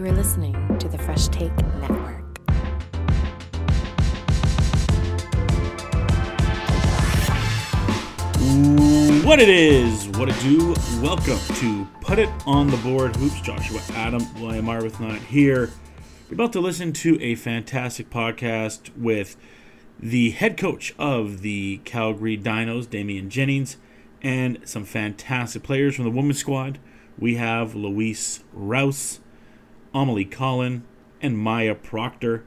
You are listening to the Fresh Take Network. What it is, what it do. Welcome to Put It on the Board Hoops. Joshua Adam, William Arbuthnot here. You're about to listen to a fantastic podcast with the head coach of the Calgary Dinos, Damian Jennings, and some fantastic players from the women's squad. We have Louise Rouse, Amélie Collin, and Mya Proctor.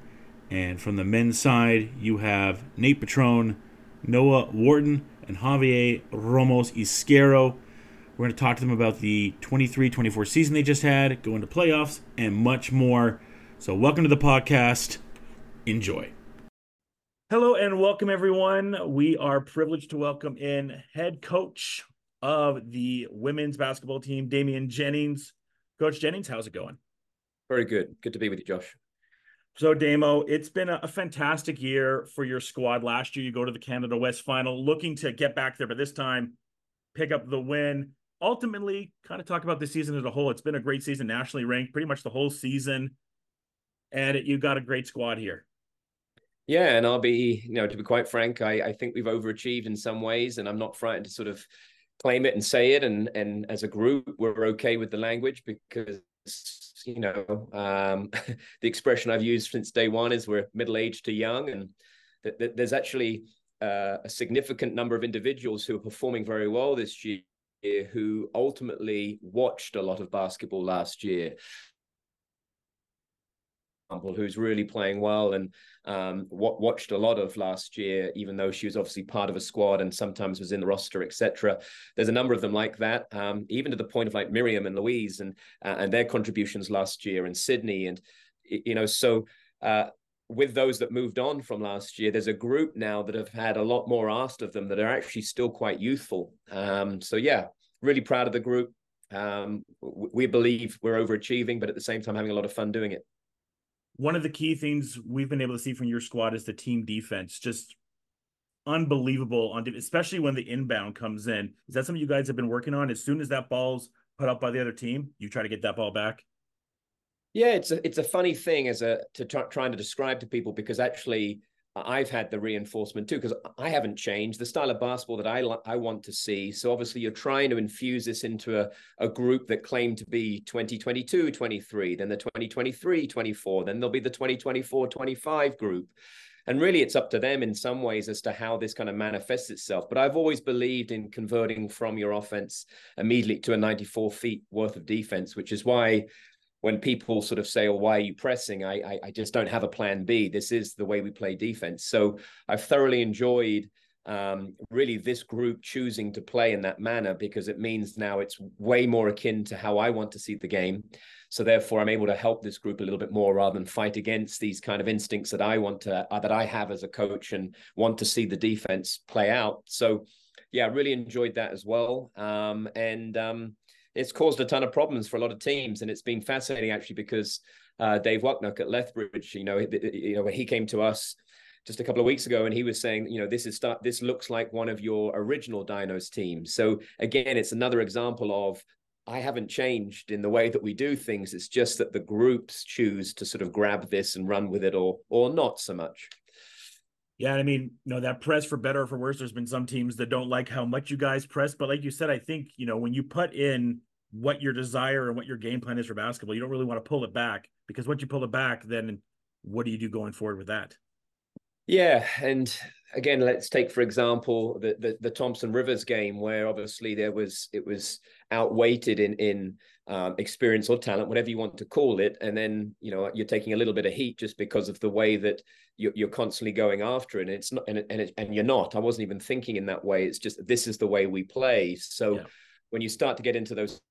And from the men's side, you have Nate Petrone, Noah Wharton, and Javier Ramos Yzquierdo. We're going to talk to them about the 23 24 season they just had, go into playoffs, and much more. So, welcome to the podcast. Enjoy. Hello and welcome, everyone. We are privileged to welcome in head coach of the women's basketball team, Damian Jennings. Coach Jennings, how's it going? Very good. Good to be with you, Josh. So, Damo, it's been a, fantastic year for your squad. Last year, you go to the Canada West final, looking to get back there, but this time, pick up the win. Ultimately, kind of talk about the season as a whole. It's been a great season, nationally ranked, pretty much the whole season, and it, you got a great squad here. Yeah, and I'll be, you know, to be quite frank, I, I think we've overachieved in some ways, and I'm not frightened to sort of claim it and say it. And and as a group, we're okay with the language because you know, um, the expression I've used since day one is we're middle aged to young, and th- th- there's actually uh, a significant number of individuals who are performing very well this year who ultimately watched a lot of basketball last year who's really playing well and um, watched a lot of last year, even though she was obviously part of a squad and sometimes was in the roster, etc. There's a number of them like that, um, even to the point of like Miriam and Louise and uh, and their contributions last year in Sydney and you know so. Uh, with those that moved on from last year, there's a group now that have had a lot more asked of them that are actually still quite youthful. Um, so yeah, really proud of the group. Um, we believe we're overachieving, but at the same time having a lot of fun doing it one of the key things we've been able to see from your squad is the team defense. Just unbelievable on especially when the inbound comes in. Is that something you guys have been working on? As soon as that ball's put up by the other team, you try to get that ball back. Yeah, it's a it's a funny thing as a to try, trying to describe to people because actually I've had the reinforcement too because I haven't changed the style of basketball that I I want to see. So obviously you're trying to infuse this into a, a group that claim to be 2022 23, then the 2023 24, then there'll be the 2024 25 group. And really it's up to them in some ways as to how this kind of manifests itself. But I've always believed in converting from your offense immediately to a 94 feet worth of defense, which is why when people sort of say, "Oh, why are you pressing?" I, I, I just don't have a plan B. This is the way we play defense. So I've thoroughly enjoyed um, really this group choosing to play in that manner because it means now it's way more akin to how I want to see the game. So therefore, I'm able to help this group a little bit more rather than fight against these kind of instincts that I want to uh, that I have as a coach and want to see the defense play out. So yeah, I really enjoyed that as well. Um, and um, it's caused a ton of problems for a lot of teams, and it's been fascinating actually because uh, Dave Waknuk at Lethbridge, you know, you know when he came to us just a couple of weeks ago, and he was saying, you know, this is start. This looks like one of your original Dinos teams. So again, it's another example of I haven't changed in the way that we do things. It's just that the groups choose to sort of grab this and run with it, or or not so much. Yeah, I mean, you know, that press for better or for worse, there's been some teams that don't like how much you guys press. But like you said, I think, you know, when you put in what your desire and what your game plan is for basketball, you don't really want to pull it back because once you pull it back, then what do you do going forward with that? Yeah, and again, let's take for example the, the the, Thompson Rivers game, where obviously there was it was outweighted in in um, experience or talent, whatever you want to call it, and then you know you're taking a little bit of heat just because of the way that you're, you're constantly going after it. And it's not, and it, and, it, and you're not. I wasn't even thinking in that way. It's just this is the way we play. So yeah. when you start to get into those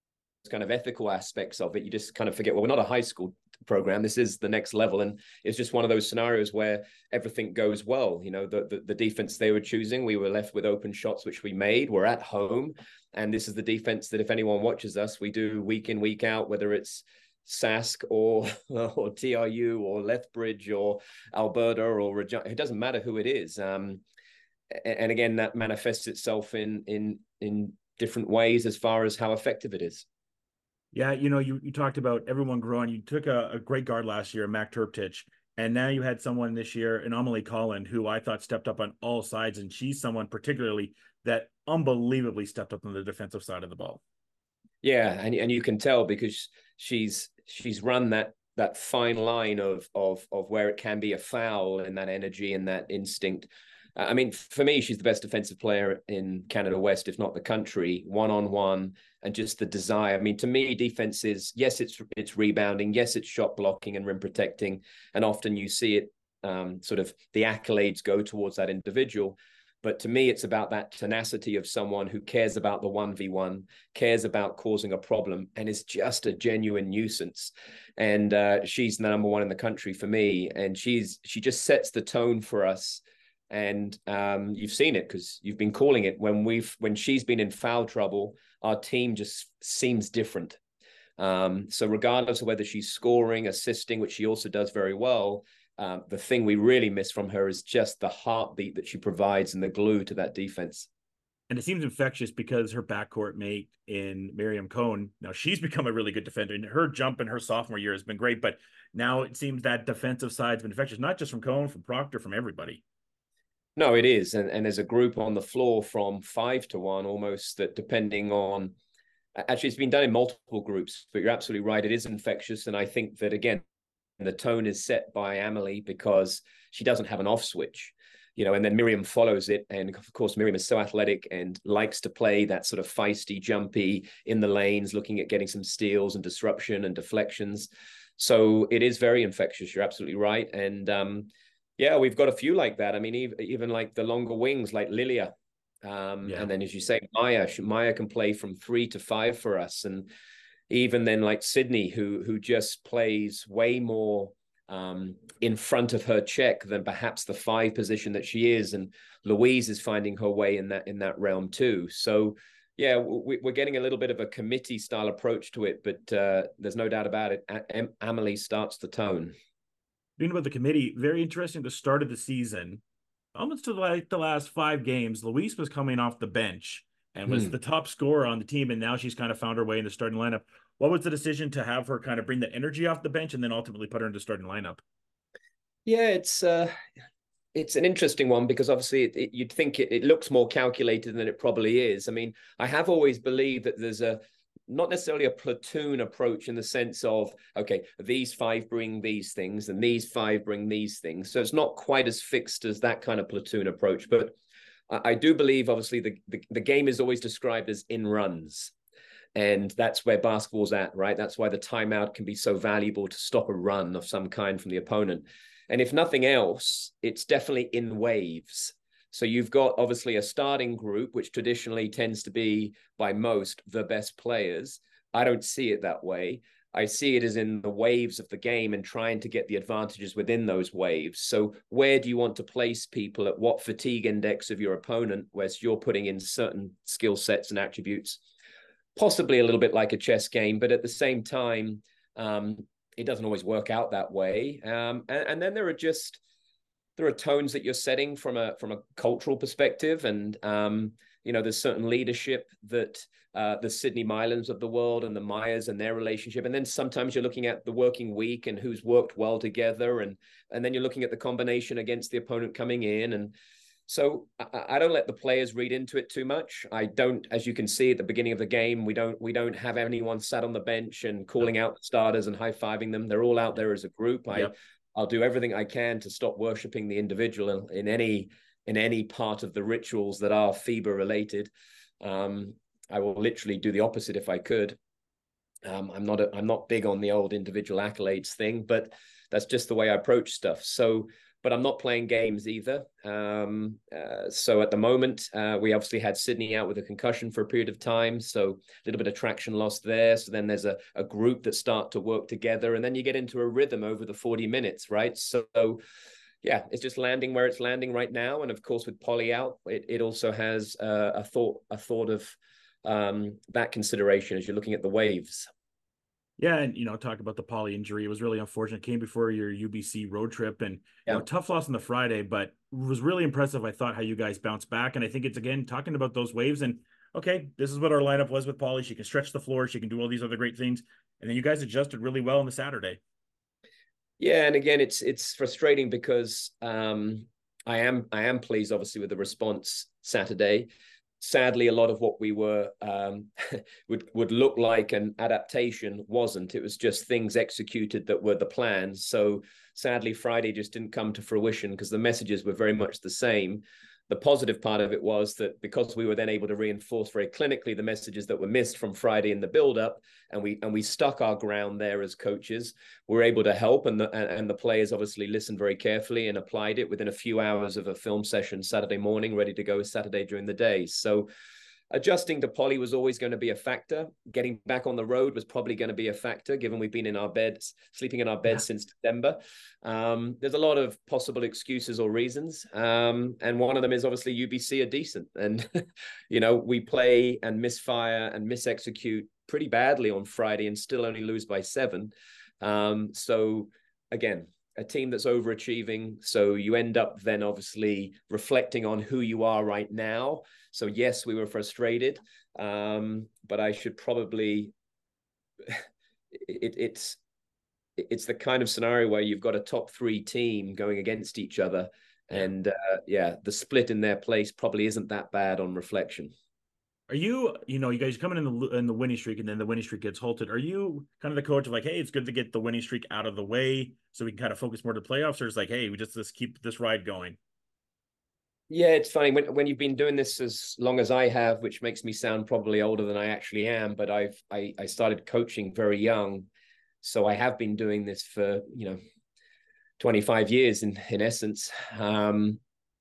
kind of ethical aspects of it, you just kind of forget. Well, we're not a high school program. This is the next level, and it's just one of those scenarios where everything goes well. You know, the, the the, defense they were choosing, we were left with open shots, which we made. We're at home, and this is the defense that if anyone watches us, we do week in week out, whether it's Sask or or TRU or Lethbridge or Alberta or Regina. It doesn't matter who it is. Um, and again, that manifests itself in in in different ways as far as how effective it is. Yeah, you know, you, you talked about everyone growing. You took a, a great guard last year, Mac Turptich, and now you had someone this year, an Amélie Collin, who I thought stepped up on all sides, and she's someone particularly that unbelievably stepped up on the defensive side of the ball. Yeah, and and you can tell because she's she's run that that fine line of of of where it can be a foul and that energy and that instinct. I mean, for me, she's the best defensive player in Canada West, if not the country, one on one, and just the desire. I mean, to me, defense is yes, it's it's rebounding, yes, it's shot blocking and rim protecting, and often you see it um, sort of the accolades go towards that individual. But to me, it's about that tenacity of someone who cares about the 1v1, cares about causing a problem, and is just a genuine nuisance. And uh, she's the number one in the country for me. And she's she just sets the tone for us. And um, you've seen it because you've been calling it when we've when she's been in foul trouble, our team just seems different. Um, so regardless of whether she's scoring, assisting, which she also does very well, um, the thing we really miss from her is just the heartbeat that she provides and the glue to that defense. And it seems infectious because her backcourt mate in Miriam Cohn, now she's become a really good defender. And her jump in her sophomore year has been great, but now it seems that defensive side's been infectious, not just from Cohn, from Proctor, from everybody. No, it is. And, and there's a group on the floor from five to one almost that depending on actually it's been done in multiple groups, but you're absolutely right. It is infectious. And I think that again, the tone is set by Amélie because she doesn't have an off switch you know, and then Miriam follows it. And of course, Miriam is so athletic and likes to play that sort of feisty, jumpy in the lanes, looking at getting some steals and disruption and deflections. So it is very infectious. You're absolutely right. And um, yeah, we've got a few like that. I mean, even, even like the longer wings, like Lilia. Um, yeah. And then, as you say, Mya, Mya can play from three to five for us. And even then like Sydney, who who just plays way more um, in front of her check than perhaps the five position that she is, and Louise is finding her way in that in that realm too. So yeah, we, are getting a little bit of a committee style approach to it, but uh, there's no doubt about it. A- Amélie starts the tone. Being about the committee, very interesting. The start of the season, almost to like the last five games, Louise was coming off the bench and was hmm. the top scorer on the team, and now she's kind of found her way in the starting lineup. What was the decision to have her kind of bring the energy off the bench and then ultimately put her into starting lineup? Yeah, it's uh, it's an interesting one because obviously it, it, you'd think it, it looks more calculated than it probably is. I mean, I have always believed that there's a not necessarily a platoon approach in the sense of okay these five bring these things and these five bring these things so it's not quite as fixed as that kind of platoon approach but i, do believe obviously the, the, the game is always described as in runs and that's where basketball's at, right? That's why the timeout can be so valuable to stop a run of some kind from the opponent. And if nothing else, it's definitely in waves. So you've got obviously a starting group, which traditionally tends to be by most the best players. I don't see it that way. I see it as in the waves of the game and trying to get the advantages within those waves. So, where do you want to place people at what fatigue index of your opponent, whereas you're putting in certain skill sets and attributes? possibly a little bit like a chess game, but at the same time, um, it doesn't always work out that way. Um, and, and, then there are just there are tones that you're setting from a from a cultural perspective, and um, you know there's certain leadership that uh, the Sydney Mylans of the world and the Myas and their relationship, and then sometimes you're looking at the working week and who's worked well together, and and then you're looking at the combination against the opponent coming in, and so I, I, don't let the players read into it too much. I don't, as you can see at the beginning of the game, we don't we don't have anyone sat on the bench and calling out the starters and high fiving them. They're all out there as a group. I yep. I'll do everything I can to stop worshiping the individual in, in any in any part of the rituals that are FIBA related. Um, I will literally do the opposite if I could. Um, I'm not a, I'm not big on the old individual accolades thing, but that's just the way I approach stuff. So but I'm not playing games either. Um, uh, so at the moment, uh, we obviously had Sydney out with a concussion for a period of time, so a little bit of traction lost there. So then there's a, a group that start to work together, and then you get into a rhythm over the 40 minutes, right? So yeah, it's just landing where it's landing right now, and of course with Polly out, it, it also has uh, a thought a thought of um, that consideration as you're looking at the waves. Yeah, and you know, talk about the Polly injury. It was really unfortunate. It came before your UBC road trip, and yeah. you know, tough loss on the Friday, but was really impressive. I thought how you guys bounced back, and I think it's again talking about those waves. And okay, this is what our lineup was with Polly. She can stretch the floor, she can do all these other great things, and then you guys adjusted really well on the Saturday. Yeah, and again, it's it's frustrating because um, I am I am pleased, obviously, with the response Saturday. Sadly, a lot of what we were um, would would look like an adaptation wasn't. It was just things executed that were the plans. So sadly, Friday just didn't come to fruition because the messages were very much the same the positive part of it was that because we were then able to reinforce very clinically the messages that were missed from Friday in the build-up, and we and we stuck our ground there as coaches, we were able to help, and the and the players obviously listened very carefully and applied it within a few hours of a film session Saturday morning, ready to go Saturday during the day. So adjusting to Polly was always going to be a factor. Getting back on the road was probably going to be a factor, given we've been in our beds, sleeping in our beds yeah. since December. Um, there's a lot of possible excuses or reasons, um, and one of them is obviously UBC are decent, and you know we play and misfire and misexecute pretty badly on Friday and still only lose by seven. Um, so again, a team that's overachieving. So you end up then obviously reflecting on who you are right now. So yes, we were frustrated, um, but I should probably. It, it's it's the kind of scenario where you've got a top three team going against each other, and uh, yeah, the split in their place probably isn't that bad on reflection. Are you, you know, you guys coming in the in the winning streak, and then the winning streak gets halted? Are you kind of the coach of like, hey, it's good to get the winning streak out of the way, so we can kind of focus more to playoffs, or is like, hey, we just just keep this ride going? Yeah, it's funny when when you've been doing this as long as I have, which makes me sound probably older than I actually am. But I've I, I started coaching very young, so I have been doing this for you know, twenty five years in in essence. Um,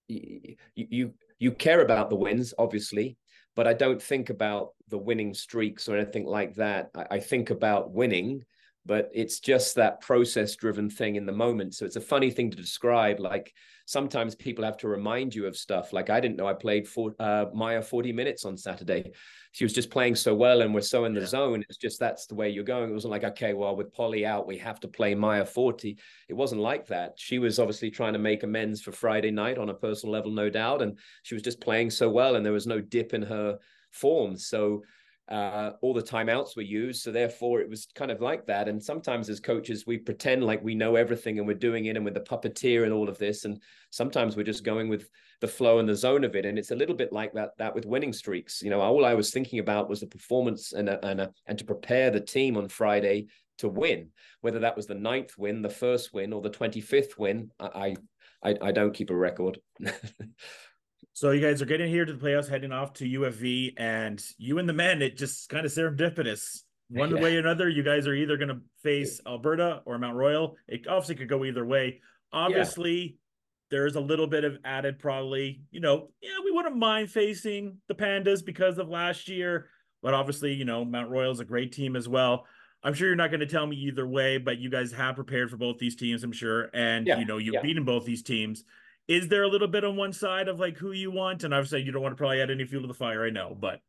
you, you you care about the wins, obviously, but I don't think about the winning streaks or anything like that. I, I think about winning, but it's just that process driven thing in the moment. So it's a funny thing to describe. Like sometimes people have to remind you of stuff. Like I didn't know I played for uh, Mya 40 minutes on Saturday. She was just playing so well and we're so in the yeah. zone. It's just that's the way you're going. It wasn't like, okay, well, with Polly out, we have to play Mya 40. It wasn't like that. She was obviously trying to make amends for Friday night on a personal level, no doubt. And she was just playing so well and there was no dip in her form. So uh, all the timeouts were used. So therefore, it was kind of like that. And sometimes as coaches, we pretend like we know everything and we're doing it and with the puppeteer and all of this. And sometimes we're just going with the flow and the zone of it. And it's a little bit like that that with winning streaks. You know, all I was thinking about was the performance and a, and a, and to prepare the team on Friday to win. Whether that was the ninth win, the first win, or the twenty fifth win, I, I I don't keep a record. So you guys are getting here to the playoffs, heading off to UFV, and you and the men, it just kind of serendipitous. One yeah. way or another, you guys are either going to face Alberta or Mount Royal. It obviously could go either way. Obviously, yeah. there's a little bit of added, probably, you know, yeah, we wouldn't mind facing the Pandas because of last year, but obviously, you know, Mount Royal is a great team as well. I'm sure you're not going to tell me either way, but you guys have prepared for both these teams, I'm sure, and yeah. you know you've beaten both these teams is there a little bit on one side of like who you want? And obviously, you don't want to probably add any fuel to the fire. I know, but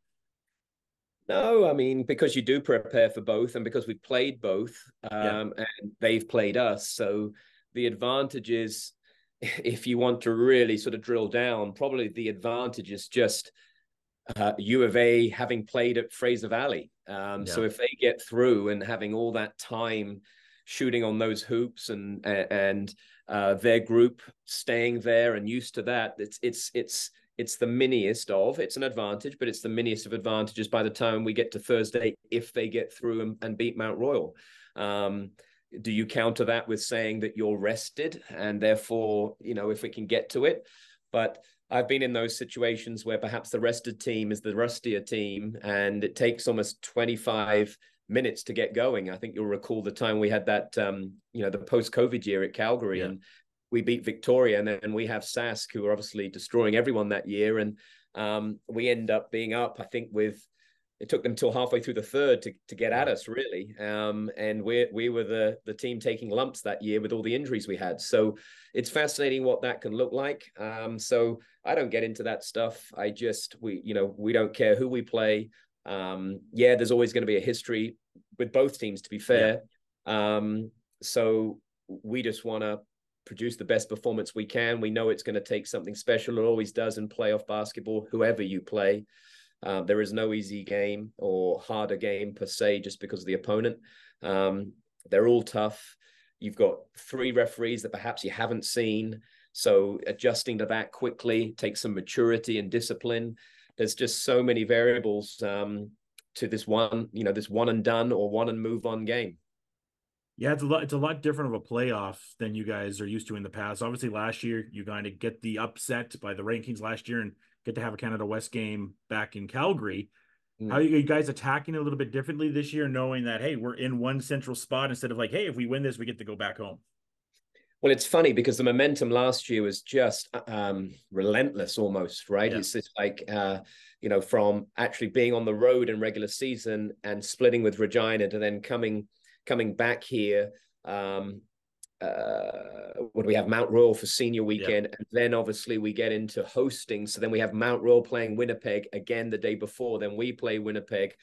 no, I mean because you do prepare for both, and because we've played both, um, yeah. and they've played us. So the advantage is, if you want to really sort of drill down, probably the advantage is just uh, U of A having played at Fraser Valley. Um, yeah. So if they get through and having all that time shooting on those hoops and and uh, their group staying there and used to that. It's it's it's it's the miniest of. It's an advantage, but it's the miniest of advantages by the time we get to Thursday if they get through and, and beat Mount Royal. Um, do you counter that with saying that you're rested and therefore you know if we can get to it? But I've been in those situations where perhaps the rested team is the rustier team, and it takes almost 25 minutes to get going. I think you'll recall the time we had that, um, you know, the post-COVID year at Calgary, yeah. and we beat Victoria, and then we have Sask, who are obviously destroying everyone that year, and um, we end up being up, I think, with it took them till halfway through the third to, to get at us really. Um, and we we were the the team taking lumps that year with all the injuries we had. So it's fascinating what that can look like. Um, so i don't get into that stuff. I just we you know we don't care who we play um, yeah, there's always going to be a history with both teams, to be fair. Yeah. Um, so we just want to produce the best performance we can. We know it's going to take something special. It always does in playoff basketball, whoever you play. Uh, there is no easy game or harder game per se, just because of the opponent. Um, they're all tough. You've got three referees that perhaps you haven't seen. So adjusting to that quickly takes some maturity and discipline. There's just so many variables um, to this one, you know, this one and done or one and move on game. Yeah, it's a lot. It's a lot different of a playoff than you guys are used to in the past. Obviously, last year you kind of get the upset by the rankings last year and get to have a Canada West game back in Calgary. Mm. How are you guys attacking a little bit differently this year, knowing that hey, we're in one central spot instead of like, hey, if we win this, we get to go back home. Well, it's funny because the momentum last year was just um, relentless, almost right. Yeah. It's just like uh, you know, from actually being on the road in regular season and splitting with Regina to then coming coming back here. Um, uh, what do we have Mount Royal for senior weekend, yeah. and then obviously we get into hosting. So then we have Mount Royal playing Winnipeg again the day before. Then we play Winnipeg,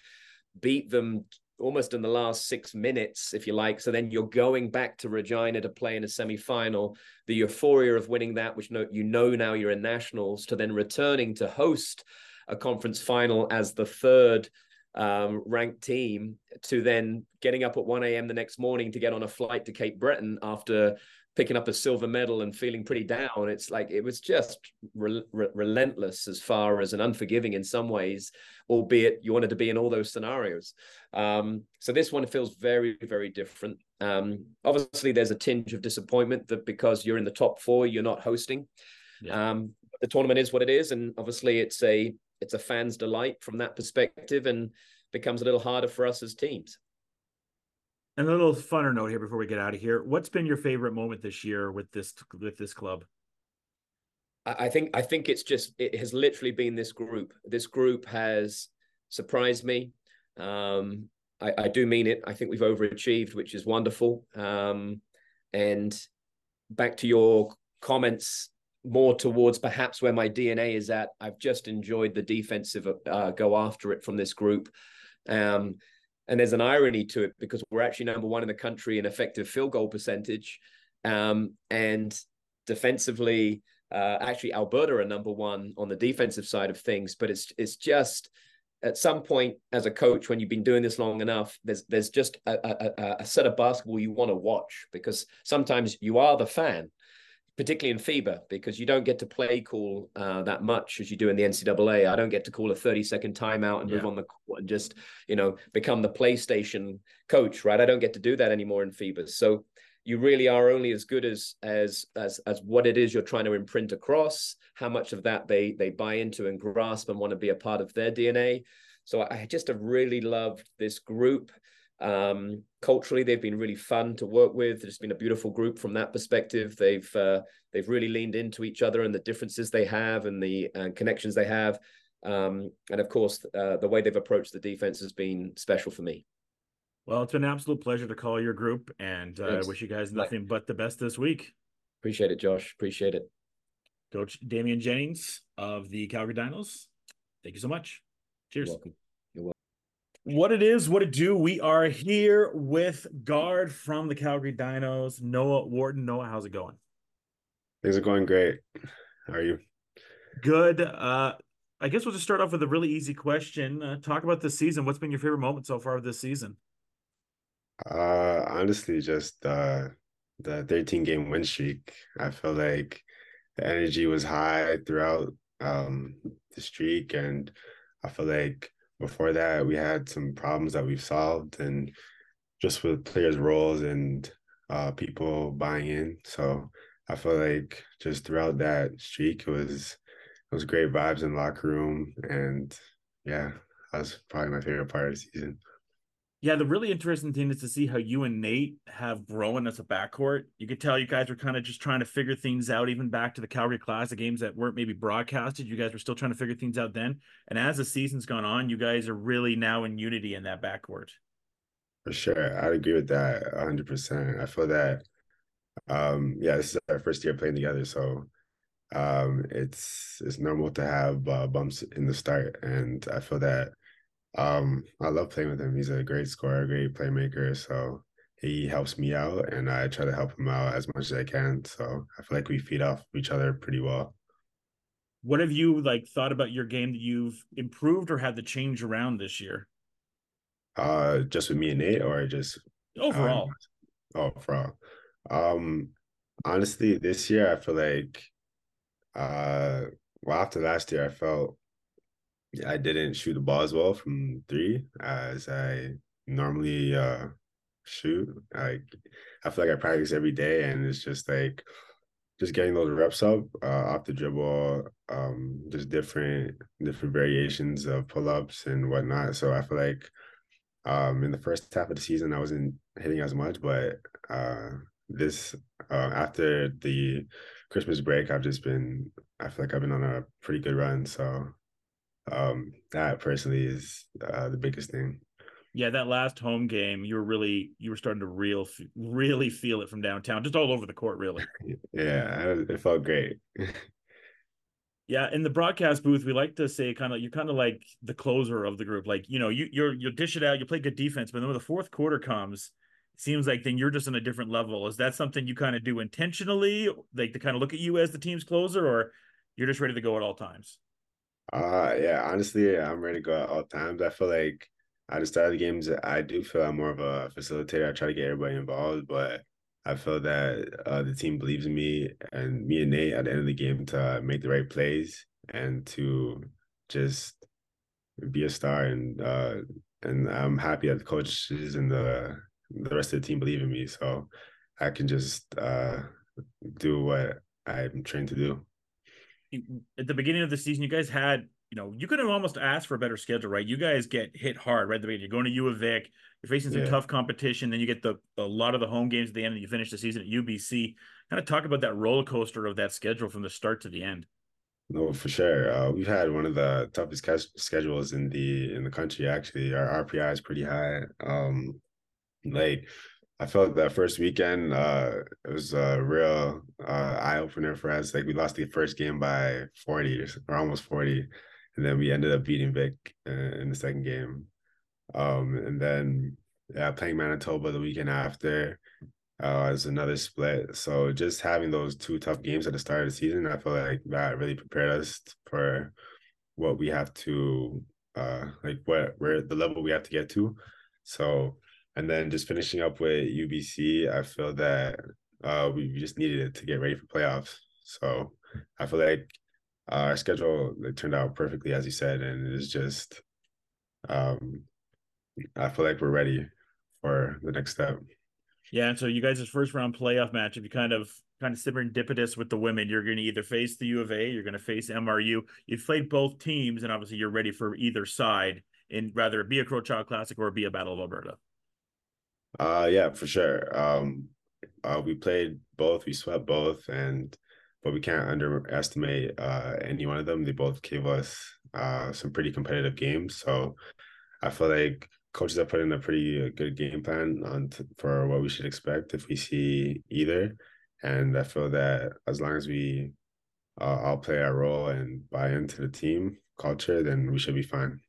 beat them almost in the last six minutes, if you like. So then you're going back to Regina to play in a semi-final. The euphoria of winning that, which you know now you're in nationals, to then returning to host a conference final as the third um, ranked team to then getting up at 1 a.m. the next morning to get on a flight to Cape Breton after picking up a silver medal and feeling pretty down. It's like it was just re- re- relentless as far as an unforgiving in some ways, albeit you wanted to be in all those scenarios. Um, so this one feels very, very different. Um, obviously, there's a tinge of disappointment that because you're in the top four, you're not hosting. Yeah. Um, the tournament is what it is, and obviously, it's a it's a fan's delight from that perspective and becomes a little harder for us as teams. And a little funner note here before we get out of here. What's been your favorite moment this year with this with this club? I think I think it's just it has literally been this group. This group has surprised me. Um, I, I, do mean it. I think we've overachieved, which is wonderful. Um, and back to your comments more towards perhaps where my DNA is at. I've just enjoyed the defensive uh, go after it from this group. Um, and there's an irony to it because we're actually number one in the country in effective field goal percentage. Um, and defensively, uh, actually, Alberta are number one on the defensive side of things. But it's it's just at some point as a coach when you've been doing this long enough there's there's just a, a, a set of basketball you want to watch because sometimes you are the fan particularly in FIBA, because you don't get to play call uh, that much as you do in the NCAA. I don't get to call a 30 second timeout and yeah. move on the court and just, you know, become the PlayStation coach, right? I don't get to do that anymore in FIBA. So you really are only as good as as as as what it is you're trying to imprint across, how much of that they they buy into and grasp and want to be a part of their DNA. So I just have really loved this group. Um, culturally, they've been really fun to work with. It's been a beautiful group from that perspective. They've uh, they've really leaned into each other and the differences they have and the uh, connections they have. Um, and of course, uh, the way they've approached the defense has been special for me. Well, it's been an absolute pleasure to call your group, and uh, I wish you guys nothing but the best this week. Appreciate it, Josh. Appreciate it. Coach Damian Jennings of the Calgary Dinos. Thank you so much. Cheers. What it is, what it do. We are here with guard from the Calgary Dinos, Noah Wharton. Noah, how's it going? Things are going great. How are you? Good. Uh, I guess we'll just start off with a really easy question. Uh, talk about this season. What's been your favorite moment so far of this season? Uh, honestly, just uh, the 13 game win streak. I feel like the energy was high throughout um, the streak, and I feel like before that we had some problems that we've solved and just with players roles and uh, people buying in. So i feel like just throughout that streak it was it was great vibes in locker room and yeah that was probably my favorite part of the season yeah, the really interesting thing is to see how you and Nate have grown as a backcourt. You could tell you guys were kind of just trying to figure things out, even back to the Calgary Class, the games that weren't maybe broadcasted. You guys were still trying to figure things out then. And as the season's gone on, you guys are really now in unity in that backcourt. For sure. I'd agree with that 100%. I feel that, um, yeah, this is our first year playing together. So um, it's it's normal to have uh, bumps in the start. And I feel that um, I love playing with him. He's a great scorer, great playmaker. So he helps me out, and I try to help him out as much as I can. So I feel like we feed off each other pretty well. what have you like thought about your game that you've improved or had to change around this year? Uh, just with me and Nate, or just overall? Um, oh, overall. Um, honestly, this year I feel like, uh, well, after last year, I felt I didn't shoot the ball as well from three as I normally uh shoot. Like I feel like I practice every day, and it's just like just getting those reps up uh, off the dribble, um, just different different variations of pull ups and whatnot. So I feel like um, in the first half of the season, I wasn't hitting as much, but uh, this uh, after the Christmas break, I've just been. I feel like I've been on a pretty good run. So um, that personally is uh, the biggest thing. Yeah, that last home game, you were really you were starting to real really feel it from downtown, just all over the court, really. yeah, it felt great. yeah, in the broadcast booth, we like to say kind of you're kind of like the closer of the group. Like you know, you you're you dish it out, you play good defense, but then when the fourth quarter comes, it seems like then you're just on a different level. Is that something you kind of do intentionally, like to kind of look at you as the team's closer, or you're just ready to go at all times? Uh yeah, honestly, I'm ready to go at all times. I feel like at the start of the games, I do feel I'm more of a facilitator. I try to get everybody involved, but I feel that uh, the team believes in me and me and Nate at the end of the game to make the right plays and to just be a star. And uh, and I'm happy that the coaches and the the rest of the team believe in me, so I can just uh, do what I'm trained to do. At the beginning of the season, you guys had you know, you could have almost asked for a better schedule, right? You guys get hit hard right at the beginning. You're going to U of Vic, you're facing some yeah. tough competition, then you get the a lot of the home games at the end, and you finish the season at UBC. Kind of talk about that roller coaster of that schedule from the start to the end. No, for sure. Uh, we've had one of the toughest schedules in the in the country. Actually, our RPI is pretty high. Um, like I felt that first weekend, uh, it was a real uh, eye opener for us. Like we lost the first game by forty or almost forty and then we ended up beating Vic in the second game. Um, and then yeah, playing Manitoba the weekend after uh, another split. So just having those two tough games at the start of the season, I feel like that really prepared us for what we have to uh like what where the level we have to get to. So and then just finishing up with UBC, I feel that uh we just needed it to get ready for playoffs. So I feel like uh, our schedule it turned out perfectly as you said, and it's just um, I feel like we're ready for the next step. Yeah, and so you guys' first round playoff match, if you kind of kind of serendipitous with the women, you're going to either face the U of A, you're going to face MRU. You've played both teams, and obviously you're ready for either side, in rather be a Crow Classic or be a Battle of Alberta. Uh, yeah, for sure. Um, uh, we played both, we swept both, and but we can't underestimate uh, any one of them. They both gave us uh, some pretty competitive games. So I feel like coaches have put in a pretty uh, good game plan on t- for what we should expect if we see either. And I feel that as long as we uh, all play our role and buy into the team culture, then we should be fine.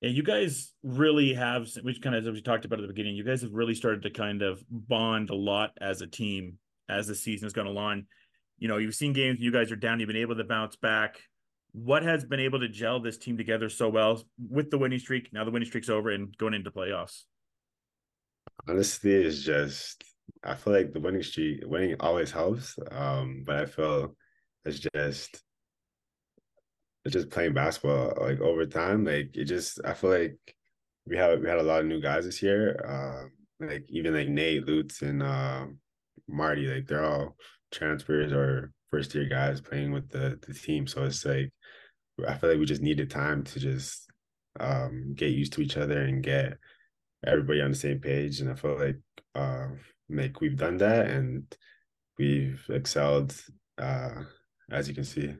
Yeah, you guys really have, which kind of as we talked about at the beginning, you guys have really started to kind of bond a lot as a team as the season has gone along you know, you've seen games you guys are down, you've been able to bounce back. What has been able to gel this team together so well with the winning streak? Now the winning streak's over and going into playoffs. Honestly, it's just I feel like the winning streak winning always helps. Um, but I feel it's just just playing basketball like over time. Like it just I feel like we have we had a lot of new guys this year. Uh, like even like Nate, Lutz, and uh, Marty, like they're all transfers or first year guys playing with the the team. So it's like I feel like we just needed time to just um, get used to each other and get everybody on the same page. And I feel like uh, like we've done that and we've excelled uh, as you can see.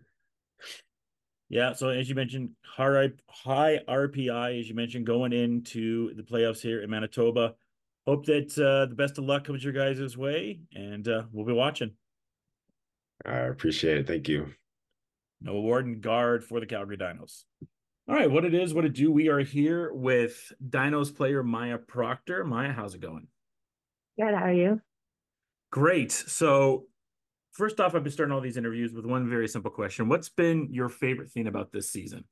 Yeah, so as you mentioned, high high RPI, as you mentioned, going into the playoffs here in Manitoba. Hope that uh, the best of luck comes your guys' way, and uh, we'll be watching. I appreciate it. Thank you. Noah Wharton, guard for the Calgary Dinos. All right, what it is, what it do. We are here with Dinos player Mya Proctor. Mya, how's it going? Good. How are you? Great. So, first off, I've been starting all these interviews with one very simple question. What's been your favorite thing about this season?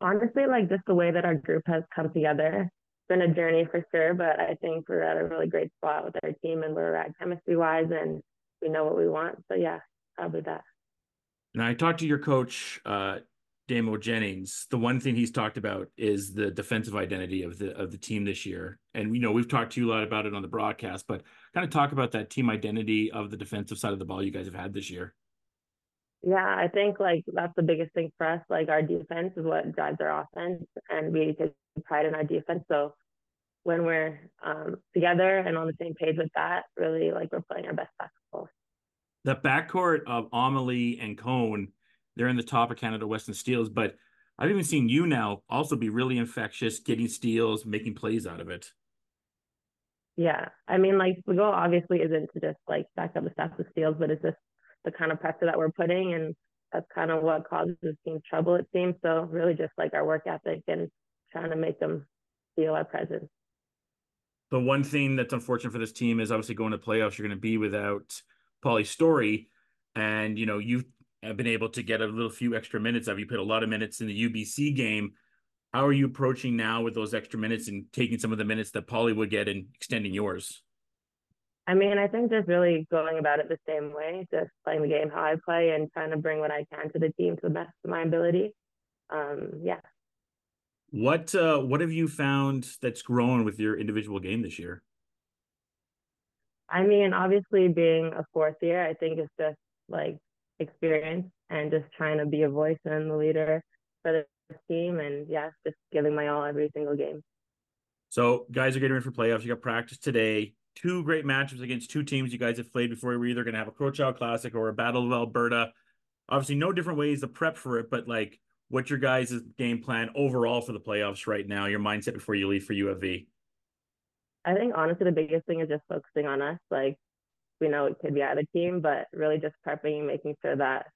Honestly, like just the way that our group has come together. It's been a journey for sure, but I think we're at a really great spot with our team and where we're at chemistry wise and we know what we want. So yeah, probably that. And I talked to your coach, uh, Damo Jennings. The one thing he's talked about is the defensive identity of the of the team this year. And you know, we've talked to you a lot about it on the broadcast, but kind of talk about that team identity of the defensive side of the ball you guys have had this year. Yeah, I think like that's the biggest thing for us. Like our defense is what drives our offense, and we take pride in our defense. So when we're um, together and on the same page with that, really like we're playing our best basketball. The backcourt of Amélie and Cone, they're in the top of Canada Western Steals, but I've even seen you now also be really infectious, getting steals, making plays out of it. Yeah, I mean, like the goal obviously isn't to just like stack up the stats with steals, but it's just the kind of pressure that we're putting, and that's kind of what causes the team trouble. It seems so. Really, just like our work ethic and trying to make them feel our presence. The one thing that's unfortunate for this team is obviously going to playoffs. You're going to be without Paulie Storey, and you know you've been able to get a little few extra minutes. Have you put a lot of minutes in the UBC game? How are you approaching now with those extra minutes and taking some of the minutes that Polly would get and extending yours? I mean, I think just really going about it the same way, just playing the game how I play and trying to bring what I can to the team to the best of my ability. Um, yeah. What uh, what have you found that's grown with your individual game this year? I mean, obviously being a fourth year, I think it's just like experience and just trying to be a voice and the leader for the team and yeah, just giving my all every single game. So guys are getting ready for playoffs. You got practice today. Two great matchups against two teams you guys have played before. We're either going to have a Crowchild Classic or a Battle of Alberta. Obviously, no different ways to prep for it, but like, what's your guys' game plan overall for the playoffs right now? Your mindset before you leave for UFV? I think honestly, the biggest thing is just focusing on us. Like, we know it could be either team, but really just prepping, making sure that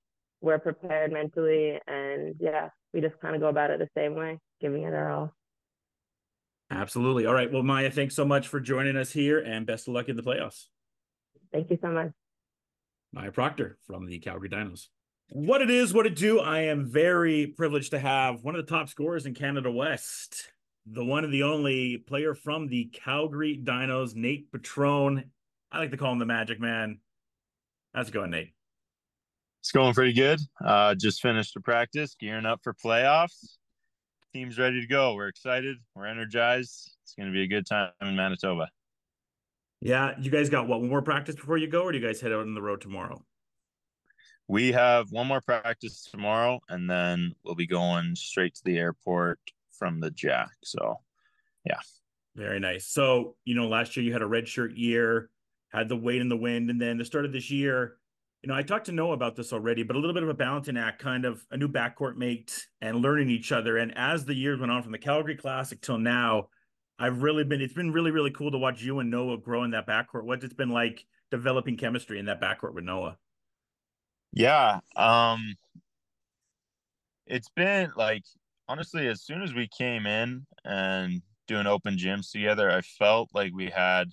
we're prepared mentally, and yeah, we just kind of go about it the same way, giving it our all. Absolutely. All right. Well, Mya, thanks so much for joining us here and best of luck in the playoffs. Thank you so much. Mya Proctor from the Calgary Dinos. What it is, what it do. I am very privileged to have one of the top scorers in Canada West, the one and the only player from the Calgary Dinos, Nate Petrone. I like to call him the Magic Man. How's it going, Nate? It's going pretty good. Uh, just finished a practice, gearing up for playoffs. Team's ready to go. We're excited. We're energized. It's going to be a good time in Manitoba. Yeah, you guys got what one more practice before you go, or do you guys head out on the road tomorrow? We have one more practice tomorrow, and then we'll be going straight to the airport from the Jack. So, yeah. Very nice. So, you know, last year you had a red shirt year, had the weight in the wind, and then the start of this year, you know, I talked to Noah about this already, but a little bit of a balancing act, kind of a new backcourt mate and learning each other. And as the years went on from the Calgary Classic till now, I've really been, it's been really, really cool to watch you and Noah grow in that backcourt. What it's been like developing chemistry in that backcourt with Noah. Yeah. Um, it's been like, honestly, as soon as we came in and doing open gyms together, I felt like we had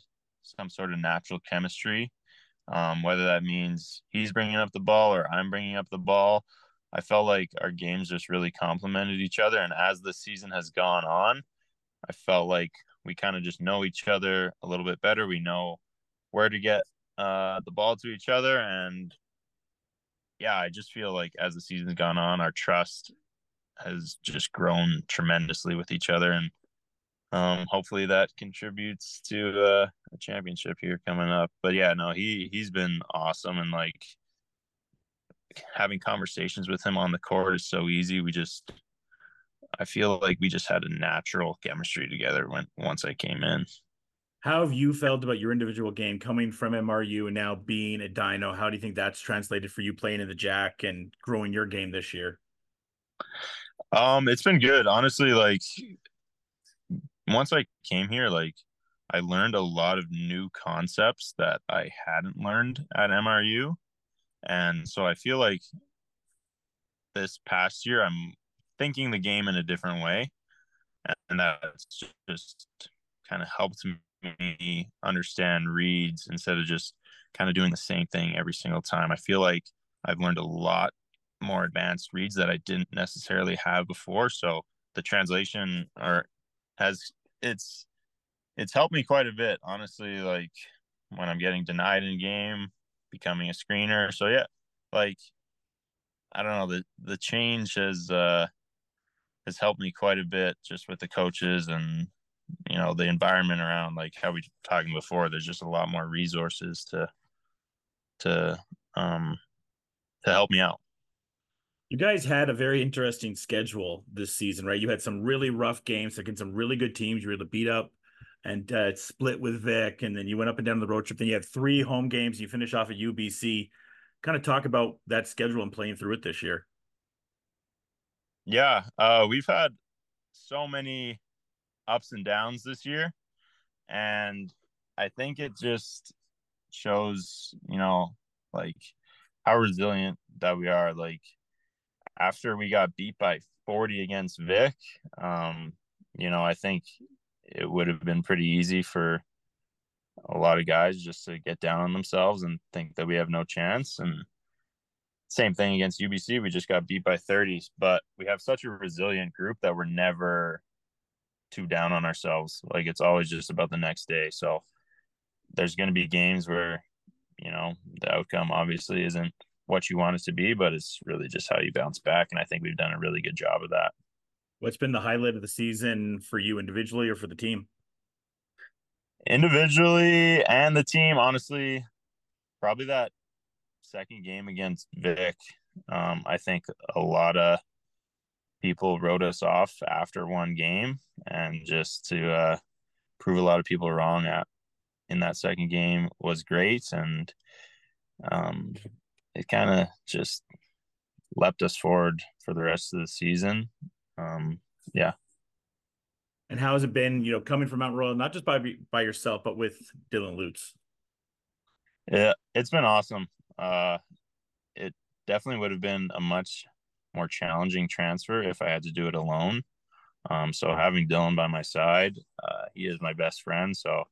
some sort of natural chemistry um, whether that means he's bringing up the ball or I'm bringing up the ball. I felt like our games just really complemented each other. And as the season has gone on, I felt like we kind of just know each other a little bit better. We know where to get uh, the ball to each other. And yeah, I just feel like as the season's gone on, our trust has just grown tremendously with each other. And um, hopefully that contributes to uh, a championship here coming up. But yeah, no, he he's been awesome and like having conversations with him on the court is so easy. We just I feel like we just had a natural chemistry together when once I came in. How have you felt about your individual game coming from MRU and now being a Dino? How do you think that's translated for you playing in the Jack and growing your game this year? Um, it's been good. Honestly, like once I came here, like I learned a lot of new concepts that I hadn't learned at MRU. And so I feel like this past year I'm thinking the game in a different way. And that's just kind of helped me understand reads instead of just kind of doing the same thing every single time. I feel like I've learned a lot more advanced reads that I didn't necessarily have before. So the translation or has it's it's helped me quite a bit, honestly. Like when I'm getting denied in game, becoming a screener. So yeah, like I don't know the the change has uh has helped me quite a bit just with the coaches and you know the environment around like how we talking before there's just a lot more resources to to um to help me out you guys had a very interesting schedule this season right you had some really rough games against some really good teams you were able to beat up and uh, split with Vic, and then you went up and down the road trip. Then you had three home games. You finish off at UBC. Kind of talk about that schedule and playing through it this year. Yeah, uh, we've had so many ups and downs this year, and I think it just shows, you know, like how resilient that we are. Like after we got beat by 40 against Vic, um, you know, I think it would have been pretty easy for a lot of guys just to get down on themselves and think that we have no chance. And same thing against UBC. We just got beat by 30s, but we have such a resilient group that we're never too down on ourselves. Like it's always just about the next day. So there's going to be games where, you know, the outcome obviously isn't what you want it to be, but it's really just how you bounce back. And I think we've done a really good job of that. What's been the highlight of the season for you individually or for the team? Individually and the team, honestly, probably that second game against Vic. Um, I think a lot of people wrote us off after one game, and just to uh, prove a lot of people wrong at in that second game was great, and um, it kind of just leapt us forward for the rest of the season um, yeah. And how has it been, you know, coming from Mount Royal, not just by by yourself, but with Dylan Lutz? Yeah, it's been awesome. Uh, it definitely would have been a much more challenging transfer if I had to do it alone. Um, so having Dylan by my side, uh, he is my best friend. So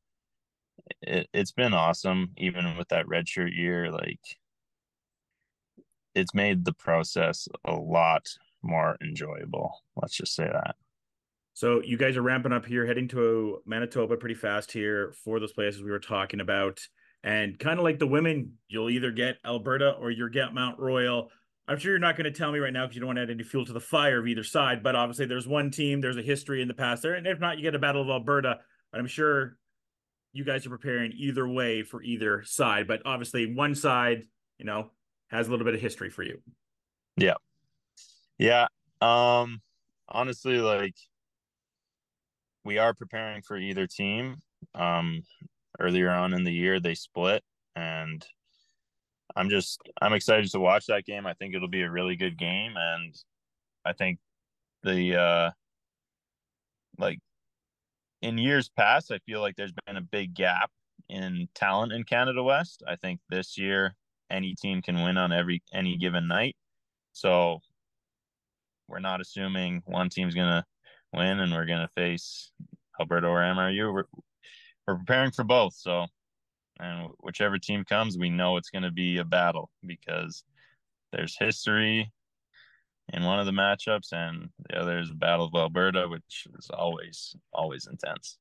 it, it's been awesome, even with that redshirt year. Like it's made the process a lot more enjoyable. Let's just say that. So you guys are ramping up here, heading to Manitoba pretty fast here for those places we were talking about. And kind of like the women, you'll either get Alberta or you get Mount Royal. I'm sure you're not going to tell me right now because you don't want to add any fuel to the fire of either side. But obviously, there's one team, there's a history in the past there. And if not, you get a Battle of Alberta. But I'm sure you guys are preparing either way for either side. But obviously, one side, you know, has a little bit of history for you. Yeah. Yeah. Um honestly like we are preparing for either team. Um earlier on in the year they split and I'm just I'm excited to watch that game. I think it'll be a really good game and I think the uh like in years past I feel like there's been a big gap in talent in Canada West. I think this year any team can win on every any given night. So we're not assuming one team's gonna win and we're gonna face Alberta or MRU. We're we're preparing for both. So, and whichever team comes, we know it's gonna be a battle because there's history in one of the matchups, and the other is the Battle of Alberta, which is always always intense.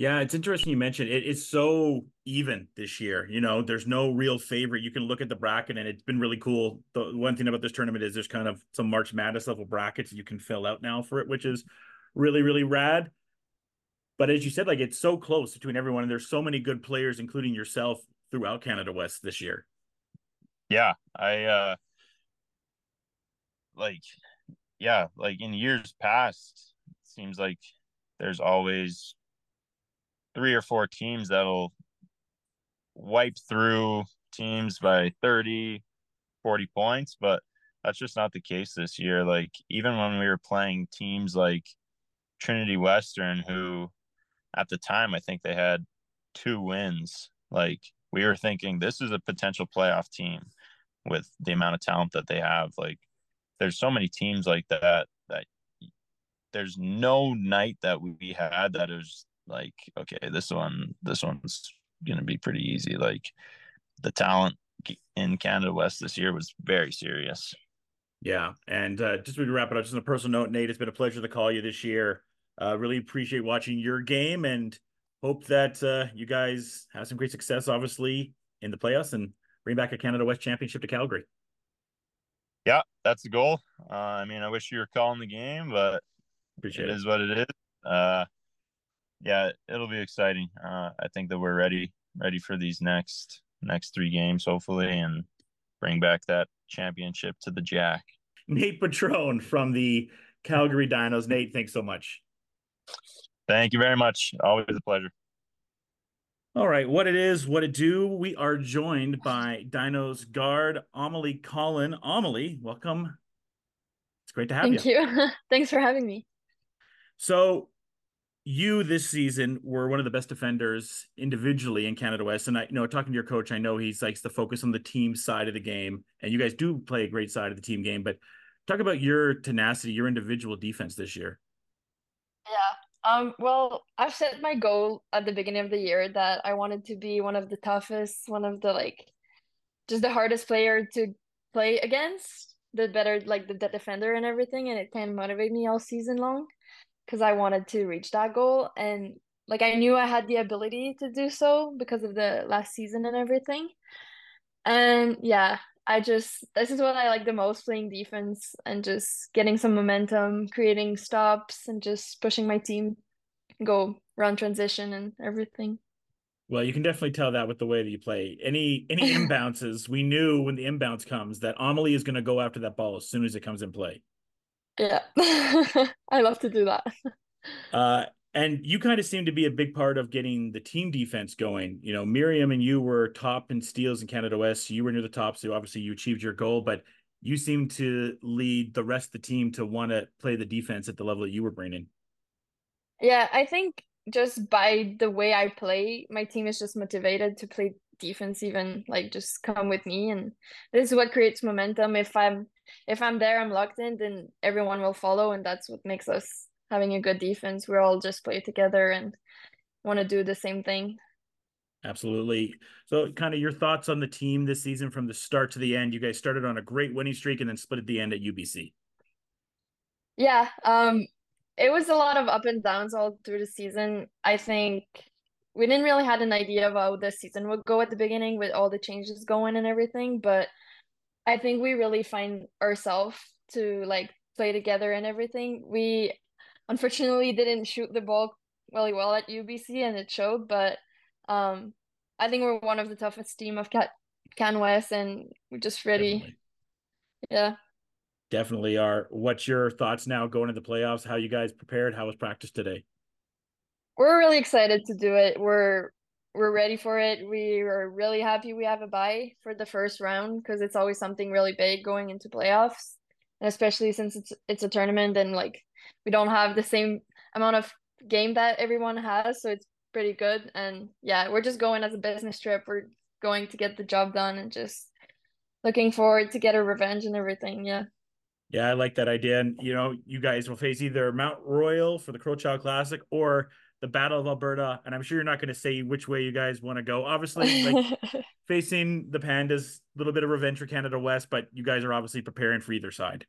Yeah, it's interesting you mentioned it. It's so even this year. You know, there's no real favorite. You can look at the bracket, and it's been really cool. The one thing about this tournament is there's kind of some March Madness level brackets you can fill out now for it, which is really really rad. But as you said, like it's so close between everyone, and there's so many good players, including yourself, throughout Canada West this year. Yeah, I uh like yeah, like in years past, it seems like there's always three or four teams that'll wipe through teams by 30, 40 points, but that's just not the case this year. Like even when we were playing teams like Trinity Western, who at the time I think they had two wins, like we were thinking this is a potential playoff team with the amount of talent that they have. Like there's so many teams like that that there's no night that we had that is like, okay, this one, this one's gonna be pretty easy. Like the talent in Canada West this year was very serious. Yeah, and uh, just to wrap it up, just on a personal note, Nate, it's been a pleasure to call you this year. Uh, really appreciate watching your game and hope that uh, you guys have some great success, obviously, in the playoffs and bring back a Canada West Championship to Calgary. Yeah, that's the goal. Uh, I mean, I wish you were calling the game, but Appreciate it, it is what it is. Yeah, it'll be exciting. Uh, I think that we're ready, ready for these next next three games, hopefully, and bring back that championship to the Jack. Nate Petrone from the Calgary Dinos. Nate, thanks so much. Thank you very much. Always a pleasure. All right, what it is, what it do. We are joined by Dinos guard Amélie Collin. Amélie, welcome. It's great to have Thank you. Thank you. Thanks for having me. So, you this season were one of the best defenders individually in Canada West. And I you know talking to your coach, I know he's likes to focus on the team side of the game. And you guys do play a great side of the team game, but talk about your tenacity, your individual defense this year. Yeah. Um, well, I've set my goal at the beginning of the year that I wanted to be one of the toughest, one of the like just the hardest player to play against, the better like the, the defender and everything, and it kind of motivated me all season long because I wanted to reach that goal and like I knew I had the ability to do so because of the last season and everything. And yeah, I just this is what I like the most playing defense and just getting some momentum, creating stops and just pushing my team go run transition and everything. Well, you can definitely tell that with the way that you play. Any any inbounces, we knew when the inbounds comes that Amélie is going to go after that ball as soon as it comes in play. Yeah. I love to do that. Uh and you kind of seem to be a big part of getting the team defense going. You know, Miriam and you were top in steals in Canada West. You were near the top, so obviously you achieved your goal, but you seem to lead the rest of the team to want to play the defense at the level that you were bringing. Yeah, I think just by the way I play, my team is just motivated to play defense even like just come with me and this is what creates momentum if i'm if i'm there i'm locked in then everyone will follow and that's what makes us having a good defense. We're all just play together and want to do the same thing. Absolutely. So, kind of your thoughts on the team this season from the start to the end. You guys started on a great winning streak and then split at the end at UBC. Yeah, um, it was a lot of up and downs all through the season. I think we didn't really had an idea of how the season would go at the beginning with all the changes going and everything, but I think we really find ourselves to like play together and everything. We unfortunately didn't shoot the ball really well at UBC and it showed, but um, I think we're one of the toughest team of Cat Can West and we're just ready. Definitely. Yeah. Definitely are. What's your thoughts now going into the playoffs? How you guys prepared? How was practice today? We're really excited to do it. We're we're ready for it. We are really happy we have a bye for the first round because it's always something really big going into playoffs, and especially since it's it's a tournament and like we don't have the same amount of game that everyone has, so it's pretty good. And yeah, we're just going as a business trip. We're going to get the job done and just looking forward to get a revenge and everything. Yeah. Yeah, I like that idea. And you know, you guys will face either Mount Royal for the Crowchild Classic or the Battle of Alberta. And I'm sure you're not going to say which way you guys want to go. Obviously, like facing the Pandas, a little bit of revenge for Canada West, but you guys are obviously preparing for either side.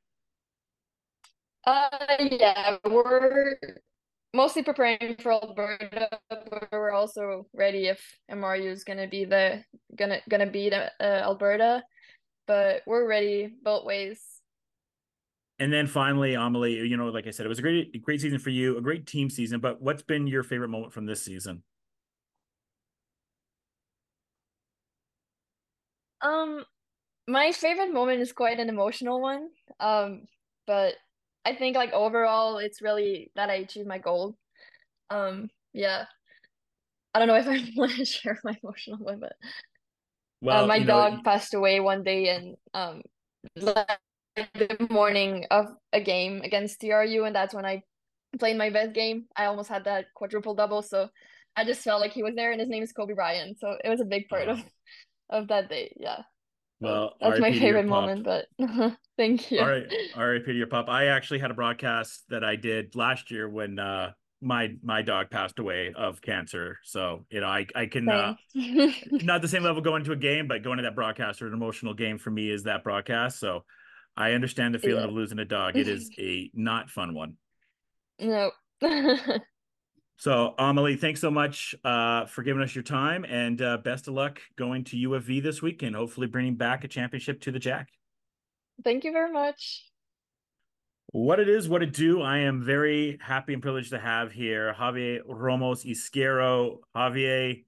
Uh, yeah, we're mostly preparing for Alberta, but we're also ready if MRU is gonna be the gonna gonna beat uh, Alberta. But we're ready both ways. And then finally, Amélie, you know, like I said, it was a great great season for you, a great team season. But what's been your favorite moment from this season? Um, my favorite moment is quite an emotional one. Um, but I think like overall it's really that I achieved my goal. Um yeah. I don't know if I want to share my emotional one, but well, uh, my dog know, passed away one day and um the morning of a game against TRU and that's when I played my best game. I almost had that quadruple double, so I just felt like he was there and his name is Kobe Bryant. So it was a big part of of that day. Yeah. Well, that's my favorite moment, but thank you. All right, all right, Peter, your pup. I actually had a broadcast that I did last year when uh my my dog passed away of cancer. So you know, I I can uh, not the same level going to a game, but going to that broadcast or an emotional game for me is that broadcast. So I understand the feeling Yeah. of losing a dog. It is a not fun one. no. So Amélie, thanks so much uh, for giving us your time, and uh, best of luck going to U of V this weekend. hopefully bringing back a championship to the Jack. Thank you very much. What it is, what it do. I am very happy and privileged to have here Javier Ramos Yzquierdo. Javier,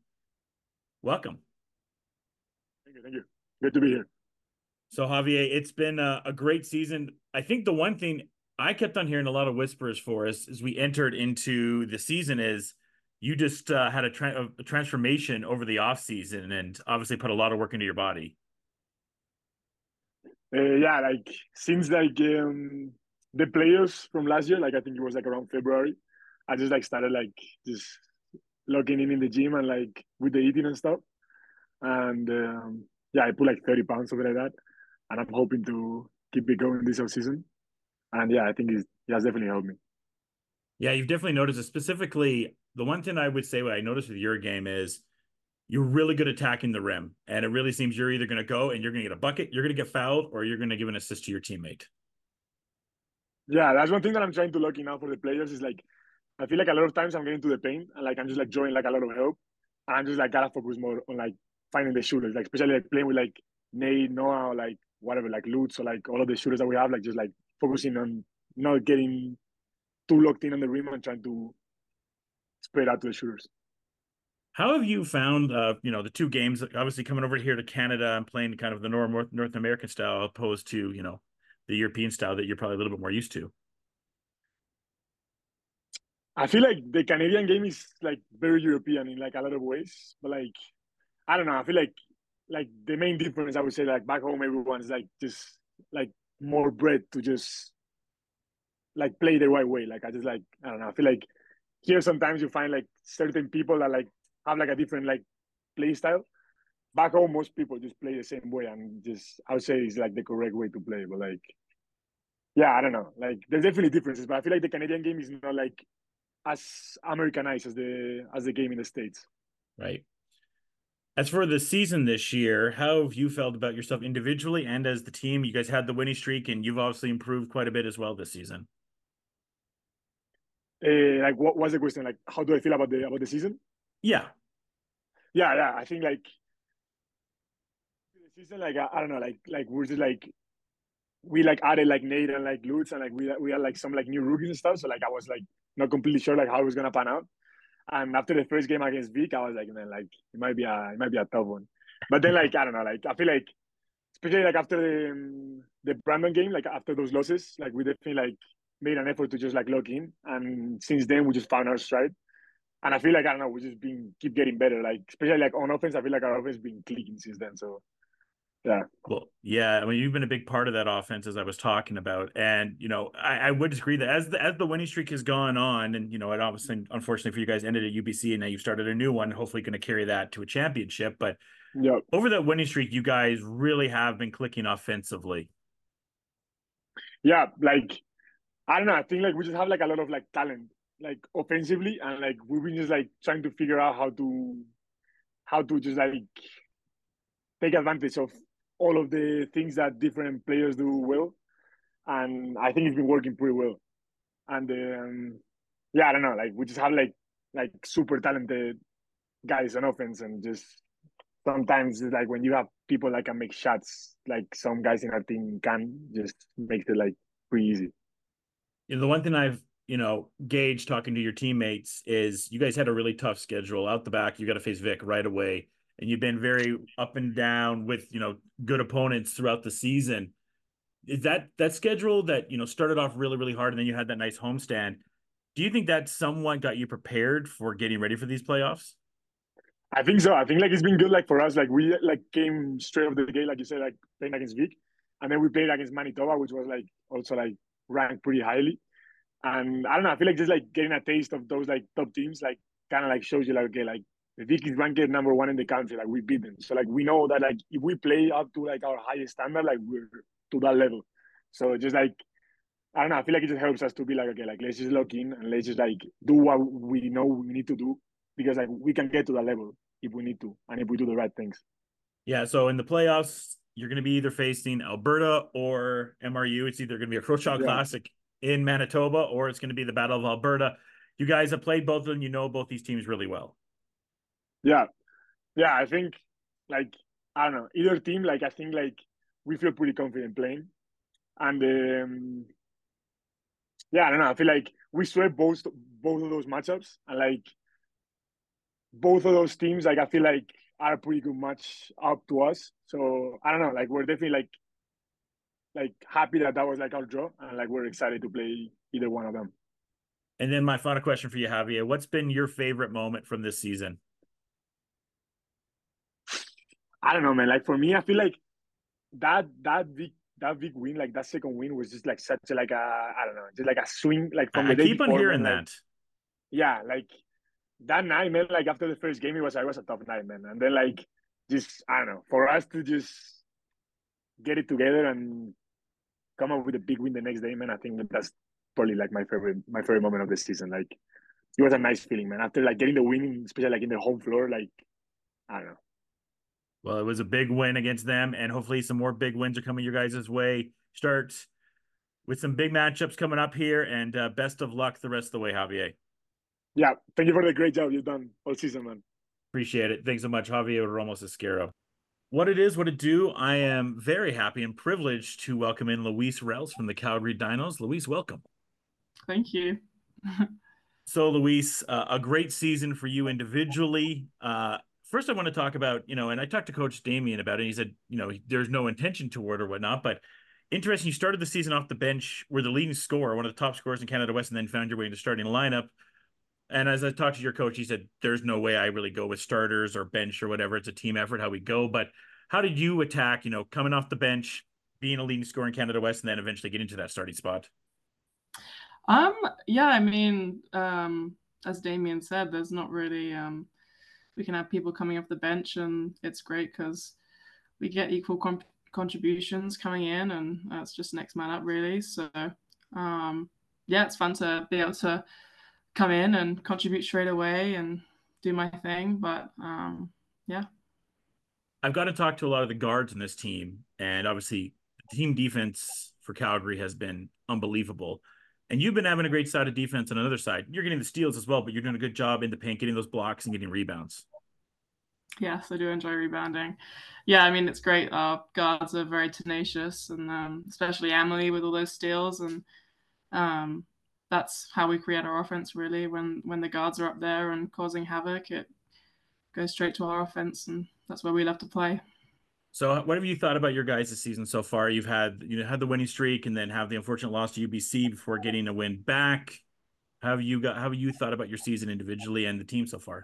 welcome. Thank you. Thank you. Good to be here. So Javier, it's been a, a great season. I think the one thing I kept on hearing a lot of whispers for us as we entered into the season is you just uh, had a, tra- a transformation over the off season and obviously put a lot of work into your body. Uh, yeah, like since like um, the players from last year, like I think it was like around February, I just like started like just logging in in the gym and like with the eating and stuff. And um, yeah, I put like 30 pounds, something like that. And I'm hoping to keep it going this season. And yeah, I think it's, it has definitely helped me. Yeah, you've definitely noticed it. Specifically, the one thing I would say what I noticed with your game is you're really good attacking the rim. And it really seems you're either going to go and you're going to get a bucket, you're going to get fouled, or you're going to give an assist to your teammate. Yeah, that's one thing that I'm trying to look in now for the players is like I feel like a lot of times I'm getting to the paint and like I'm just like drawing like a lot of help. And I'm just like gotta focus more on like finding the shooters, like especially like playing with like Nate, Noah, or like whatever, like Lutz or like all of the shooters that we have, like just like focusing on not getting too locked in on the rim and trying to spread out to the shooters. How have you found, uh, you know, the two games, obviously coming over here to Canada and playing kind of the North North American style opposed to, you know, the European style that you're probably a little bit more used to? I feel like the Canadian game is like very European in like a lot of ways, but like I don't know. I feel like like the main difference I would say like back home everyone's like just like more bred to just like play the right way. Like I just like I don't know. I feel like here sometimes you find like certain people that like have like a different like play style. Back home, most people just play the same way, and just I would say it's like the correct way to play. But like, yeah, I don't know. Like there's definitely differences, but I feel like the Canadian game is not like as Americanized as the as the game in the states. Right. As for the season this year, how have you felt about yourself individually and as the team? You guys had the winning streak, and you've obviously improved quite a bit as well this season. Uh, like, what was the question? Like, how do I feel about the about the season? Yeah. Yeah, yeah. I think like the season, like I, I don't know, like like we're just like we like added like Nate and like Lutz and like we we had like some like new rookies and stuff. So like I was like not completely sure like how it was gonna pan out. And after the first game against Vic, I was like, man, like it might be a it might be a tough one. But then like I don't know, like I feel like especially like after the um, the Brandon game, like after those losses, like we definitely like made an effort to just like lock in. And since then we just found our stride. And I feel like I don't know, we just been keep getting better. Like especially like on offense, I feel like our offense been clicking since then. So yeah. Well, yeah. I mean, you've been a big part of that offense, as I was talking about, and you know, I, I would agree that as the as the winning streak has gone on, and you know, it obviously, unfortunately for you guys, ended at UBC, and now you've started a new one. Hopefully, going to carry that to a championship. But yeah, over that winning streak, you guys really have been clicking offensively. Yeah, like I don't know. I think like we just have like a lot of like talent, like offensively, and like we've been just like trying to figure out how to how to just like take advantage of all of the things that different players do well, and I think it's been working pretty well. And um, yeah, I don't know. Like we just have like like super talented guys on offense, and just sometimes it's like when you have people that can make shots, like some guys in our team can, just makes it like pretty easy. The one thing I've you know gauged talking to your teammates is you guys had a really tough schedule out the back. You got to face Vic right away and you've been very up and down with you know good opponents throughout the season. Is that that schedule that you know started off really really hard and then you had that nice homestand? Do you think that somewhat got you prepared for getting ready for these playoffs? I think so. I think like it's been good like for us. Like we like came straight off the gate, like you said, like playing against Vic, and then we played against Manitoba, which was like also like ranked pretty highly. And I don't know. I feel like just like getting a taste of those like top teams, like kind of like shows you like okay, like Vic is ranked number one in the country. Like we beat them, so like we know that like if we play up to like our highest standard, like we're to that level. So just like I don't know. I feel like it just helps us to be like, okay, like let's just lock in and let's just like do what we know we need to do because like we can get to that level if we need to and if we do the right things. Yeah. So in the playoffs, you're going to be either facing Alberta or MRU. It's either going to be a Crowchild yeah. Classic in Manitoba or it's going to be the Battle of Alberta. You guys have played both of them. You know both these teams really well. Yeah. Yeah. I think like, I don't know, either team, like, I think like we feel pretty confident playing. And um, yeah, I don't know. I feel like we swept both both of those matchups, and like both of those teams, like I feel like are a pretty good match up to us. So I don't know. Like we're definitely like like happy that that was like our draw, and like we're excited to play either one of them. And then my final question for you, Javier: What's been your favorite moment from this season? I don't know, man. Like for me, I feel like that that big that big win, like that second win, was just like such a like a I don't know, just like a swing, like from I the I keep on hearing man, that. Like, yeah, like that night, man. Like after the first game, it was I was a tough night, man. And then like just I don't know, for us to just get it together and come up with a big win the next day, man. I think that's probably like my favorite my favorite moment of the season. Like it was a nice feeling, man. After like getting the win, especially like in the home floor, like I don't know. Well, it was a big win against them, and hopefully some more big wins are coming your guys' way. Start with some big matchups coming up here, and uh, best of luck the rest of the way, Javier. Yeah, thank you for the great job you've done all season, man. Appreciate it. Thanks so much, Javier Ramos Yzquierdo. What it is, what it do. I am very happy and privileged to welcome in Louise Rouse from the Calgary Dinos. Louise, welcome. Thank you. so, Louise, uh, a great season for you individually. Uh, first I want to talk about, you know, and I talked to Coach Damian about it. he said, you know, there's no intention toward or whatnot, but interesting. You started the season off the bench, were the leading scorer, one of the top scorers in Canada West, and then found your way into starting lineup. And as I talked to your coach, he said, "There's no way I really go with starters or bench or whatever. It's a team effort how we go." But how did you attack? You know, coming off the bench, being a leading scorer in Canada West, and then eventually get into that starting spot. Um. Yeah. I mean, um, as Damien said, there's not really um we can have people coming off the bench, and it's great because we get equal comp- contributions coming in, and uh, it's just next man up really. So um, yeah, it's fun to be able to come in and contribute straight away and do my thing. But um, yeah. I've got to talk to a lot of the guards in this team, and obviously, team defense for Calgary has been unbelievable. And you've been having a great side of defense on another side. You're getting the steals as well, but you're doing a good job in the paint, getting those blocks and getting rebounds. Yes, I do enjoy rebounding. Yeah, I mean it's great. Our guards are very tenacious, and um, especially Emily with all those steals, and um, that's how we create our offense. Really, when when the guards are up there and causing havoc, it goes straight to our offense, and that's where we love to play. So, what have you thought about your guys' season so far? You've had you know had the winning streak, and then have the unfortunate loss to UBC before getting a win back. How have you got? How have you thought about your season individually and the team so far?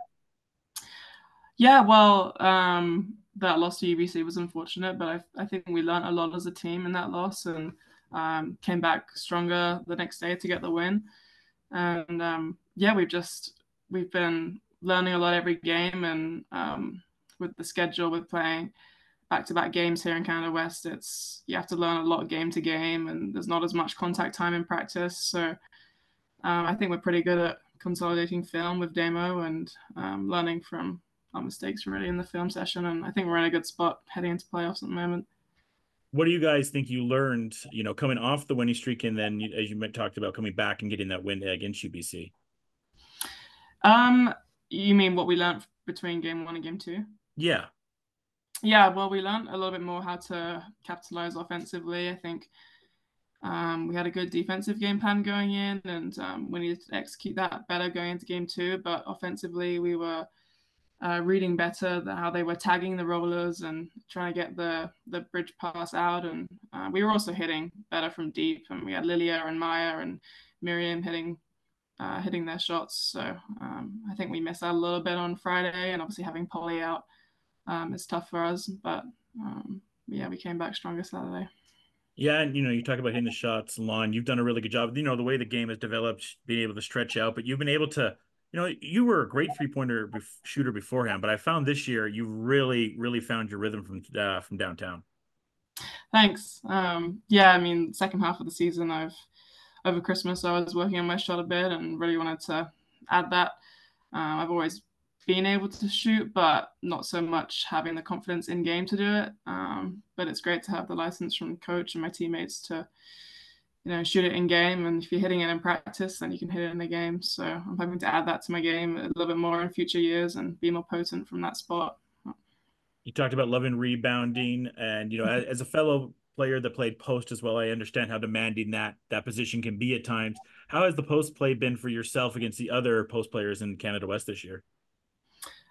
Yeah, well, um, that loss to UBC was unfortunate, but I, I think we learned a lot as a team in that loss and um, came back stronger the next day to get the win. And um, yeah, we've just we've been learning a lot every game, and um, with the schedule, with playing back-to-back games here in Canada West, it's you have to learn a lot game to game, and there's not as much contact time in practice. So um, I think we're pretty good at consolidating film with demo and um, learning from our mistakes really in the film session. And I think we're in a good spot heading into playoffs at the moment. What do you guys think you learned? You know, coming off the winning streak, and then as you talked about coming back and getting that win against UBC. Um, you mean what we learned between game one and game two? Yeah. Yeah, well, we learned a little bit more how to capitalize offensively. I think um, we had a good defensive game plan going in, and um, we needed to execute that better going into game two. But offensively, we were uh, reading better how they were tagging the rollers and trying to get the the bridge pass out. And uh, we were also hitting better from deep, and we had Lilia and Mya and Miriam hitting uh, hitting their shots. So um, I think we missed out a little bit on Friday, and obviously having Polly out um, is tough for us. But um, yeah, we came back stronger Saturday. Yeah, and you know, you talk about hitting the shots, Lon. You've done a really good job. You know, the way the game has developed, being able to stretch out, but you've been able to, you know, you were a great three pointer shooter beforehand, but I found this year you really, really found your rhythm from uh, from downtown. Thanks. Um, yeah, I mean, second half of the season, I've over Christmas I was working on my shot a bit and really wanted to add that. Um, I've always been able to shoot, but not so much having the confidence in game to do it. Um, but it's great to have the license from coach and my teammates to, you know, shoot it in game. And if you're hitting it in practice, then you can hit it in the game. So I'm hoping to add that to my game a little bit more in future years and be more potent from that spot. You talked about loving rebounding, and you know, as a fellow player that played post as well, I understand how demanding that that position can be at times. How has the post play been for yourself against the other post players in Canada West this year?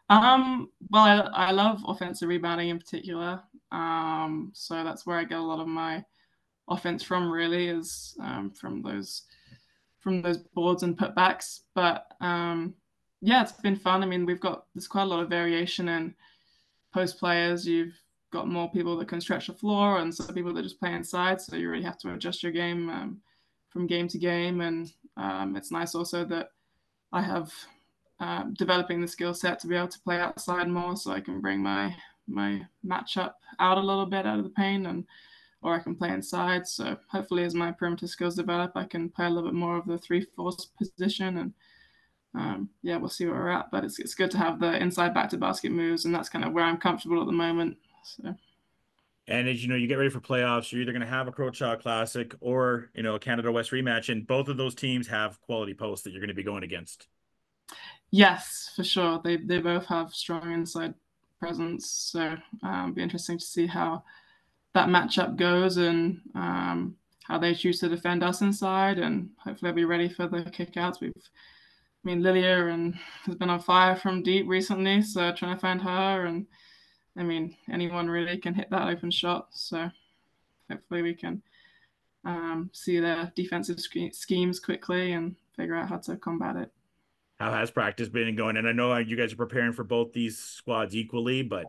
Um, well, I, I love offensive rebounding in particular. Um, so that's where I get a lot of my offense from. Really, is um, from those from those boards and putbacks. But um, yeah, it's been fun. I mean, we've got there's quite a lot of variation in post players. You've got more people that can stretch the floor, and some people that just play inside. So you really have to adjust your game um, from game to game. And um, it's nice also that I have um, developing the skill set to be able to play outside more, so I can bring my my matchup out a little bit out of the paint, and or I can play inside. So hopefully, as my perimeter skills develop, I can play a little bit more of the three position, and um, yeah, we'll see where we're at. But it's it's good to have the inside back to basket moves, and that's kind of where I'm comfortable at the moment. So. And as you know, you get ready for playoffs, you're either going to have a Crowchild Classic or you know a Canada West rematch, and both of those teams have quality posts that you're going to be going against. Yes, for sure. They they both have strong inside presence, so um, be interesting to see how that matchup goes and um, how they choose to defend us inside, and hopefully, they'll be ready for the kickouts. We've, I mean, Lilia and has been on fire from deep recently, so trying to find her, and I mean, anyone really can hit that open shot. So hopefully, we can um, see their defensive schemes quickly and figure out how to combat it how has practice been going? And I know you guys are preparing for both these squads equally, but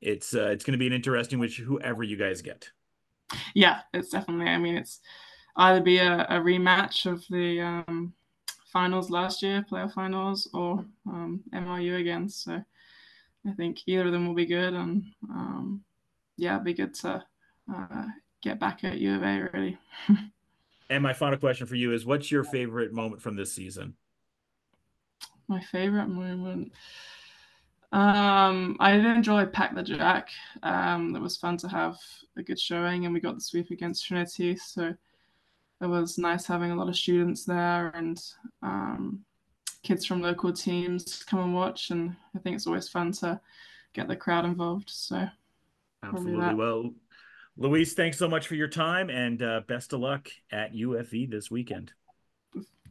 it's uh, it's going to be an interesting which whoever you guys get. Yeah, it's definitely. I mean, it's either be a, a rematch of the um, finals last year, playoff finals, or um, MRU again. So I think either of them will be good, and um, yeah, it'd be good to uh, get back at U of A really. and my final question for you is, what's your favorite moment from this season? My favorite moment. Um, I did enjoy Pack the Jack. Um, it was fun to have a good showing, and we got the sweep against Trinity. So it was nice having a lot of students there and um, kids from local teams come and watch. And I think it's always fun to get the crowd involved. So absolutely. Well, Louise, thanks so much for your time, and uh, best of luck at UFE this weekend.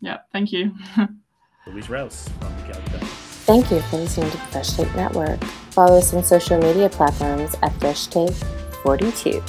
Yeah, thank you. Louise Rouse the Calgary Thank you for listening to the Fresh Take Network. Follow us on social media platforms at Fresh Take 42.